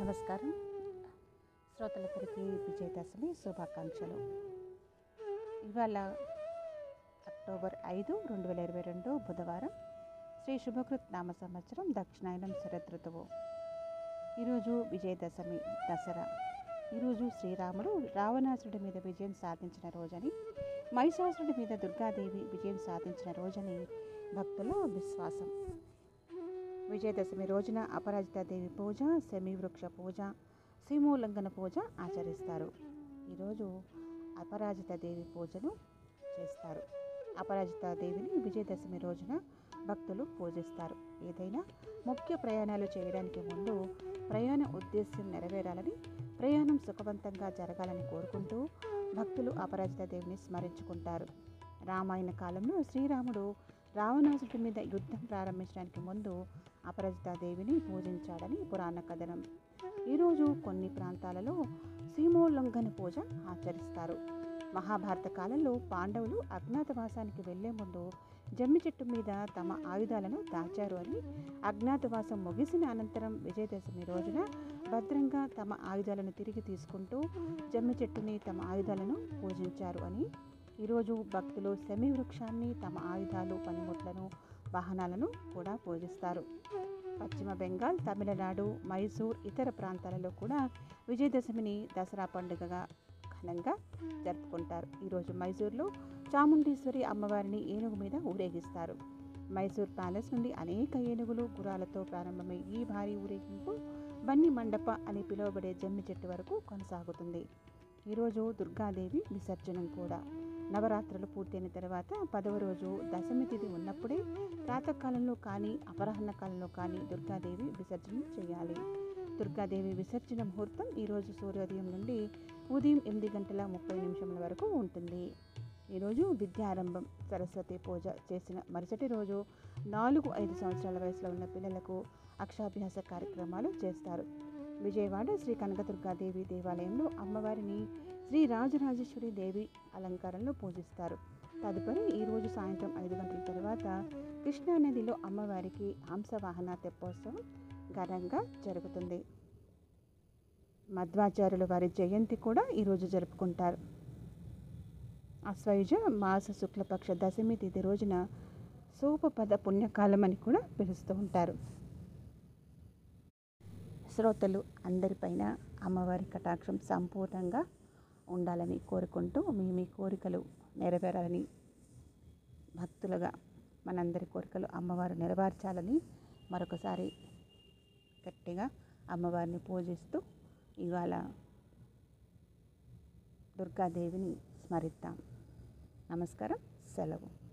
నమస్కారం. శ్రోతలందరికీ విజయదశమి శుభాకాంక్షలు. ఇవాళ అక్టోబర్ ఐదు రెండు వేల ఇరవై రెండు బుధవారం శ్రీ శుభకృత్ నామ సంవత్సరం దక్షిణాయనం శరదృతువు ఈరోజు విజయదశమి దసరా. ఈరోజు శ్రీరాముడు రావణాసురుడి మీద విజయం సాధించిన రోజని మహిషాసుడి మీద దుర్గాదేవి విజయం సాధించిన రోజని భక్తుల విశ్వాసం. విజయదశమి రోజున అపరాజితాదేవి పూజ శమీవృక్ష పూజ సీమోల్లంఘన పూజ ఆచరిస్తారు. ఈరోజు అపరాజిత దేవి పూజను చేస్తారు. అపరాజిత దేవిని విజయదశమి రోజున భక్తులు పూజిస్తారు. ఏదైనా ముఖ్య ప్రయాణాలు చేయడానికి ముందు ప్రయాణ ఉద్దేశ్యం నెరవేరాలని ప్రయాణం సుఖవంతంగా జరగాలని కోరుకుంటూ భక్తులు అపరాజిత దేవిని స్మరించుకుంటారు. రామాయణ కాలంలో శ్రీరాముడు రావణాసుడి మీద యుద్ధం ప్రారంభించడానికి ముందు అపరజితాదేవిని పూజించాడని పురాణ కథనం. ఈరోజు కొన్ని ప్రాంతాలలో సీమోల్లంఘన పూజ ఆచరిస్తారు. మహాభారత కాలంలో పాండవులు అజ్ఞాతవాసానికి వెళ్ళే ముందు జమ్మి చెట్టు మీద తమ ఆయుధాలను దాచారు అని అజ్ఞాతవాసం ముగిసిన అనంతరం విజయదశమి రోజున భద్రంగా తమ ఆయుధాలను తిరిగి తీసుకుంటూ జమ్మి చెట్టుని తమ ఆయుధాలను పూజించారు అని. ఈరోజు భక్తులు శమి వృక్షాన్ని తమ ఆయుధాలు పనిముట్లను వాహనాలను కూడా పూజిస్తారు పశ్చిమ బెంగాల్ తమిళనాడు మైసూర్ ఇతర ప్రాంతాలలో కూడా విజయదశమిని దసరా పండుగగా ఘనంగా జరుపుకుంటారు. ఈరోజు మైసూర్లో చాముండేశ్వరి అమ్మవారిని ఏనుగు మీద ఊరేగిస్తారు. మైసూర్ ప్యాలెస్ నుండి అనేక ఏనుగులు గురాలతో ప్రారంభమై ఈ భారీ ఊరేగింపు బన్ని మండప అని పిలువబడే జమ్మి చెట్టు వరకు కొనసాగుతుంది. ఈరోజు దుర్గాదేవి విసర్జనం కూడా. నవరాత్రులు పూర్తయిన తర్వాత పదవ రోజు దశమి తిథి ఉన్నప్పుడే ప్రాతకాలంలో కానీ అపరాహ్న కాలంలో కానీ దుర్గాదేవి విసర్జన చేయాలి. దుర్గాదేవి విసర్జన ముహూర్తం ఈరోజు సూర్యోదయం నుండి ఉదయం ఎనిమిది గంటల ముప్పై నిమిషముల వరకు ఉంటుంది. ఈరోజు విద్యారంభం. సరస్వతి పూజ చేసిన మరుసటి రోజు నాలుగు ఐదు సంవత్సరాల వయసులో ఉన్న పిల్లలకు అక్షాభ్యాస కార్యక్రమాలు చేస్తారు. విజయవాడ శ్రీ కనకదుర్గాదేవి దేవాలయంలో అమ్మవారిని శ్రీ రాజరాజేశ్వరి దేవి అలంకారంలో పూజిస్తారు. తదుపరి ఈరోజు సాయంత్రం ఐదు గంటల తర్వాత కృష్ణానదిలో అమ్మవారికి హంసవాహన తెప్పోత్సవం ఘనంగా జరుగుతుంది. మధ్వాచార్యుల వారి జయంతి కూడా ఈరోజు జరుపుకుంటారు. అశ్వయుజ మాస శుక్లపక్ష దశమి తిథి రోజున సోపపద పుణ్యకాలం అని కూడా పిలుస్తూ ఉంటారు. శ్రోతలు అందరిపైన అమ్మవారి కటాక్షం సంపూర్ణంగా ఉండాలని కోరుకుంటూ మీ మీ కోరికలు నెరవేరాలని భక్తులుగా మనందరి కోరికలు అమ్మవారు నెరవేర్చాలని మరొకసారి గట్టిగా అమ్మవారిని పూజిస్తూ ఇవాళ దుర్గాదేవిని స్మరిద్దాం. నమస్కారం సెలవు.